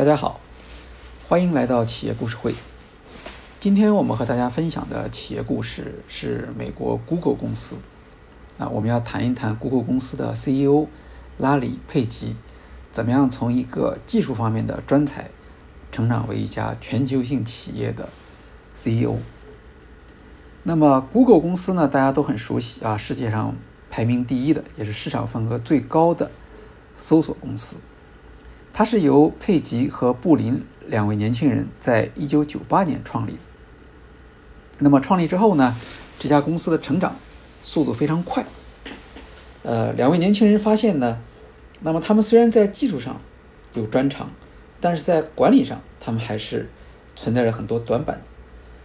大家好，欢迎来到企业故事会。今天我们和大家分享的企业故事是美国 Google 公司。啊我们要谈一谈 Google 公司的 CEO 拉里·佩吉怎么样从一个技术方面的专才，成长为一家全球性企业的 CEO。那么 Google 公司呢，大家都很熟悉啊，世界上排名第一的，也是市场份额最高的搜索公司。它是由佩吉和布林两位年轻人在一九九八年创立。那么创立之后呢，这家公司的成长速度非常快。呃，两位年轻人发现呢，那么他们虽然在技术上有专长，但是在管理上他们还是存在着很多短板。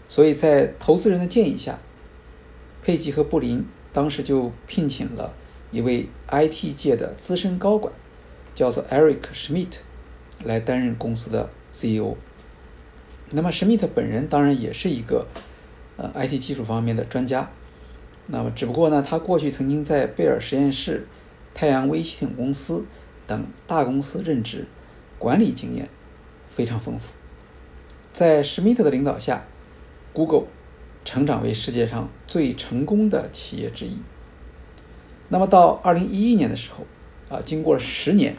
所以在投资人的建议下，佩吉和布林当时就聘请了一位 IT 界的资深高管。叫做 Eric Schmidt 来担任公司的 CEO。那么史密特本人当然也是一个呃 IT 技术方面的专家。那么只不过呢，他过去曾经在贝尔实验室、太阳微系统公司等大公司任职，管理经验非常丰富。在史密特的领导下，Google 成长为世界上最成功的企业之一。那么到2011年的时候。啊，经过了十年，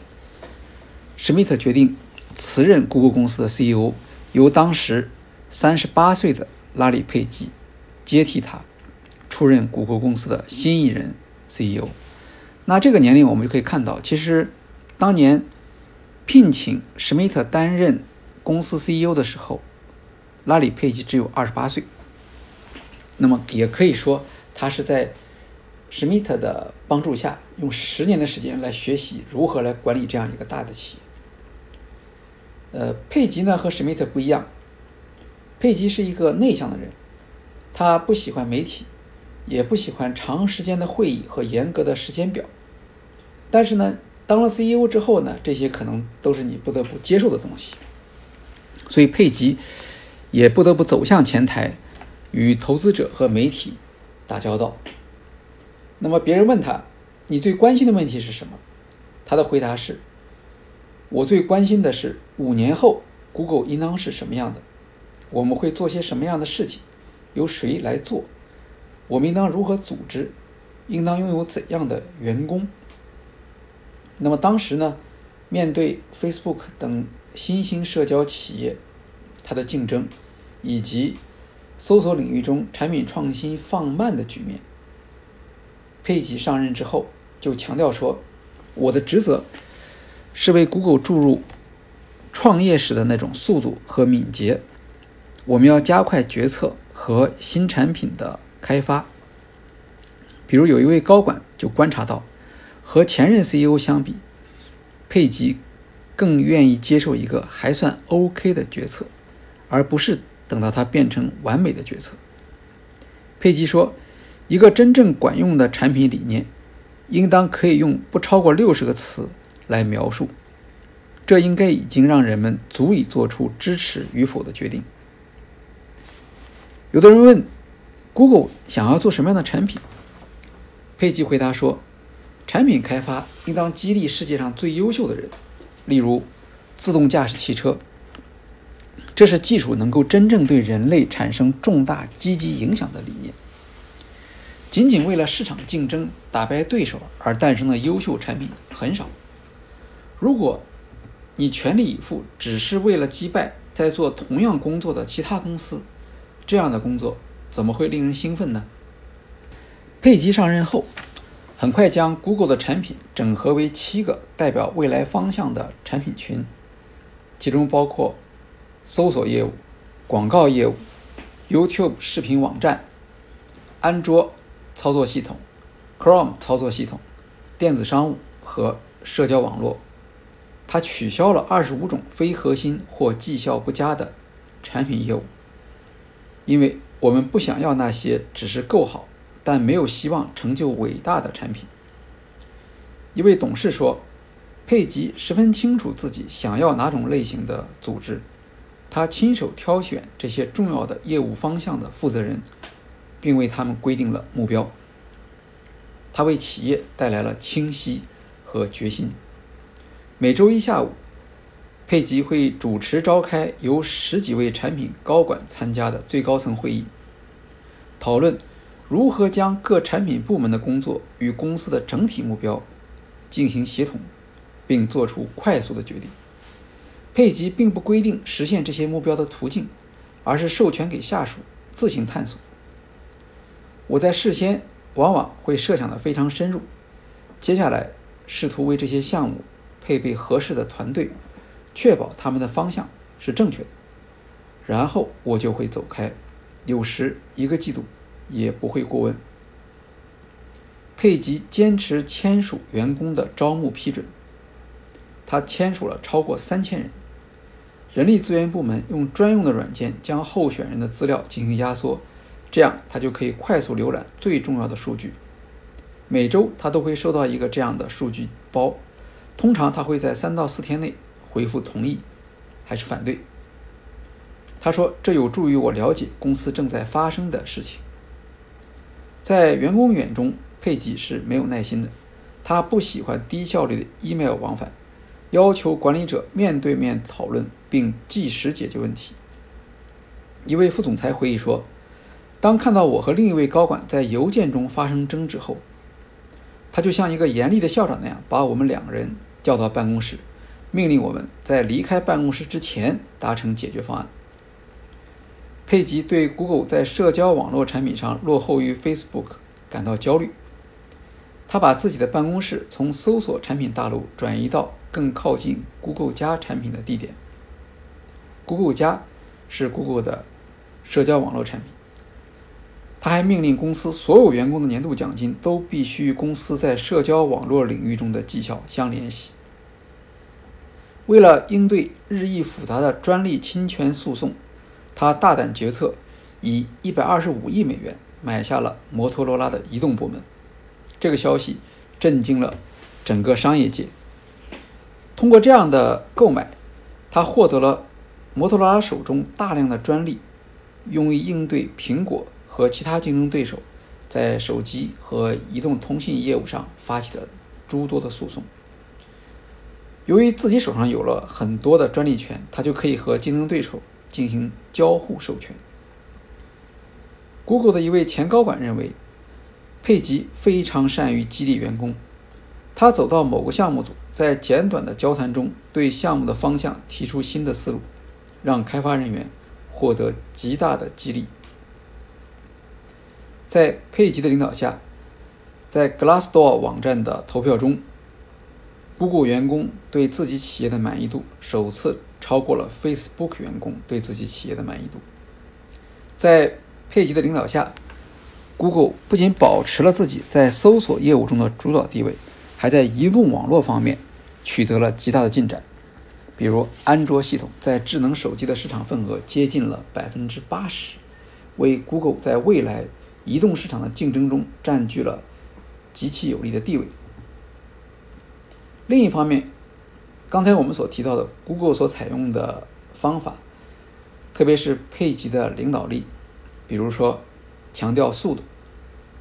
史密特决定辞任谷歌公司的 CEO，由当时三十八岁的拉里·佩吉接替他，出任谷歌公司的新一任 CEO。那这个年龄我们就可以看到，其实当年聘请史密特担任公司 CEO 的时候，拉里·佩吉只有二十八岁。那么也可以说，他是在。史密特的帮助下，用十年的时间来学习如何来管理这样一个大的企业。呃，佩吉呢和史密特不一样，佩吉是一个内向的人，他不喜欢媒体，也不喜欢长时间的会议和严格的时间表。但是呢，当了 CEO 之后呢，这些可能都是你不得不接受的东西。所以佩吉也不得不走向前台，与投资者和媒体打交道。那么别人问他：“你最关心的问题是什么？”他的回答是：“我最关心的是五年后 Google 应当是什么样的，我们会做些什么样的事情，由谁来做，我们应当如何组织，应当拥有怎样的员工。”那么当时呢，面对 Facebook 等新兴社交企业，它的竞争以及搜索领域中产品创新放慢的局面。佩奇上任之后就强调说：“我的职责是为 Google 注入创业时的那种速度和敏捷。我们要加快决策和新产品的开发。比如有一位高管就观察到，和前任 CEO 相比，佩吉更愿意接受一个还算 OK 的决策，而不是等到它变成完美的决策。”佩吉说。一个真正管用的产品理念，应当可以用不超过六十个词来描述。这应该已经让人们足以做出支持与否的决定。有的人问，Google 想要做什么样的产品？佩吉回答说，产品开发应当激励世界上最优秀的人，例如自动驾驶汽车。这是技术能够真正对人类产生重大积极影响的理念。仅仅为了市场竞争打败对手而诞生的优秀产品很少。如果你全力以赴，只是为了击败在做同样工作的其他公司，这样的工作怎么会令人兴奋呢？佩吉上任后，很快将 Google 的产品整合为七个代表未来方向的产品群，其中包括搜索业务、广告业务、YouTube 视频网站、安卓。操作系统、Chrome 操作系统、电子商务和社交网络，它取消了二十五种非核心或绩效不佳的产品业务，因为我们不想要那些只是够好但没有希望成就伟大的产品。一位董事说：“佩吉十分清楚自己想要哪种类型的组织，他亲手挑选这些重要的业务方向的负责人。”并为他们规定了目标。他为企业带来了清晰和决心。每周一下午，佩吉会主持召开由十几位产品高管参加的最高层会议，讨论如何将各产品部门的工作与公司的整体目标进行协同，并做出快速的决定。佩吉并不规定实现这些目标的途径，而是授权给下属自行探索。我在事先往往会设想的非常深入，接下来试图为这些项目配备合适的团队。确保他们的方向是正确的，然后我就会走开，有时一个季度也不会过问。佩吉坚持签署员工的招募批准，他签署了超过三千人。人力资源部门用专用的软件将候选人的资料进行压缩，这样他就可以快速浏览最重要的数据。每周他都会收到一个这样的数据包，通常他会在三到四天内。回复同意还是反对？他说：“这有助于我了解公司正在发生的事情。”在员工眼中，佩吉是没有耐心的。他不喜欢低效率的 email 往返，要求管理者面对面讨论并即时解决问题。一位副总裁回忆说：“当看到我和另一位高管在邮件中发生争执后，他就像一个严厉的校长那样，把我们两个人叫到办公室。”命令我们在离开办公室之前达成解决方案。佩吉对 Google 在社交网络产品上落后于 Facebook 感到焦虑，他把自己的办公室从搜索产品大陆转移到更靠近 Google 加产品的地点。Google 加是 Google 的社交网络产品。他还命令公司所有员工的年度奖金都必须与公司在社交网络领域中的绩效相联系。为了应对日益复杂的专利侵权诉讼，他大胆决策，以一百二十五亿美元买下了摩托罗拉的移动部门。这个消息震惊了整个商业界。通过这样的购买，他获得了摩托罗拉手中大量的专利，用于应对苹果和其他竞争对手在手机和移动通信业务上发起的诸多的诉讼。由于自己手上有了很多的专利权，他就可以和竞争对手进行交互授权。Google 的一位前高管认为，佩吉非常善于激励员工。他走到某个项目组，在简短的交谈中对项目的方向提出新的思路，让开发人员获得极大的激励。在佩吉的领导下，在 Glassdoor 网站的投票中。Google 员工对自己企业的满意度首次超过了 Facebook 员工对自己企业的满意度。在佩吉的领导下，Google 不仅保持了自己在搜索业务中的主导地位，还在移动网络方面取得了极大的进展。比如，安卓系统在智能手机的市场份额接近了百分之八十，为 Google 在未来移动市场的竞争中占据了极其有利的地位。另一方面，刚才我们所提到的 Google 所采用的方法，特别是佩吉的领导力，比如说强调速度，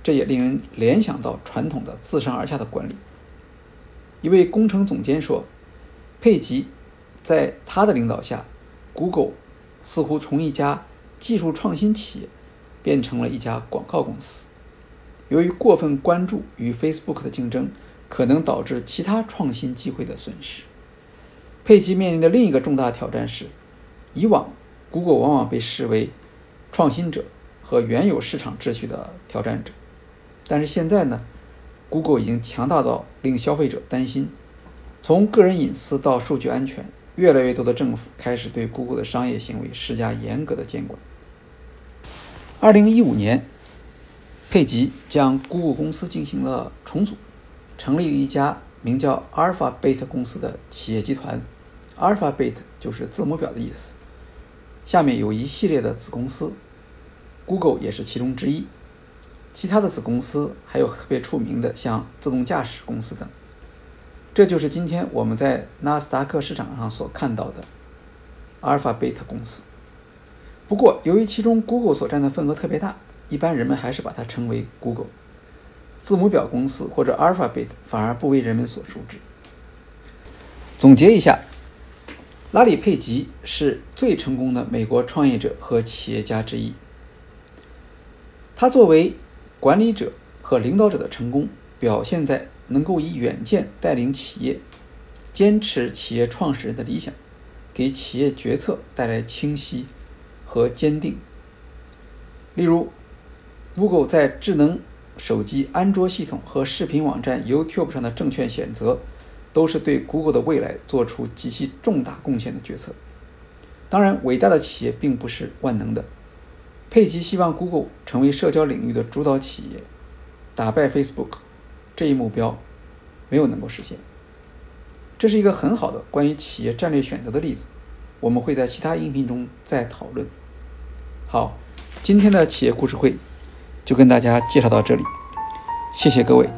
这也令人联想到传统的自上而下的管理。一位工程总监说，佩吉在他的领导下，Google 似乎从一家技术创新企业变成了一家广告公司。由于过分关注与 Facebook 的竞争。可能导致其他创新机会的损失。佩吉面临的另一个重大挑战是，以往 Google 往往被视为创新者和原有市场秩序的挑战者，但是现在呢，Google 已经强大到令消费者担心。从个人隐私到数据安全，越来越多的政府开始对 Google 的商业行为施加严格的监管。二零一五年，佩吉将 Google 公司进行了重组。成立一家名叫 Alphabet 公司的企业集团，Alphabet 就是字母表的意思。下面有一系列的子公司，Google 也是其中之一。其他的子公司还有特别出名的，像自动驾驶公司等。这就是今天我们在纳斯达克市场上所看到的 Alphabet 公司。不过，由于其中 Google 所占的份额特别大，一般人们还是把它称为 Google。字母表公司或者 Alphabet 反而不为人们所熟知。总结一下拉里·佩吉是最成功的美国创业者和企业家之一。他作为管理者和领导者的成功，表现在能够以远见带领企业，坚持企业创始人的理想，给企业决策带来清晰和坚定。例如，Google 在智能手机安卓系统和视频网站 YouTube 上的正确选择，都是对 Google 的未来做出极其重大贡献的决策。当然，伟大的企业并不是万能的。佩奇希望 Google 成为社交领域的主导企业，打败 Facebook，这一目标没有能够实现。这是一个很好的关于企业战略选择的例子，我们会在其他音频中再讨论。好。今天的企业故事会就跟大家介绍到这里，谢谢各位。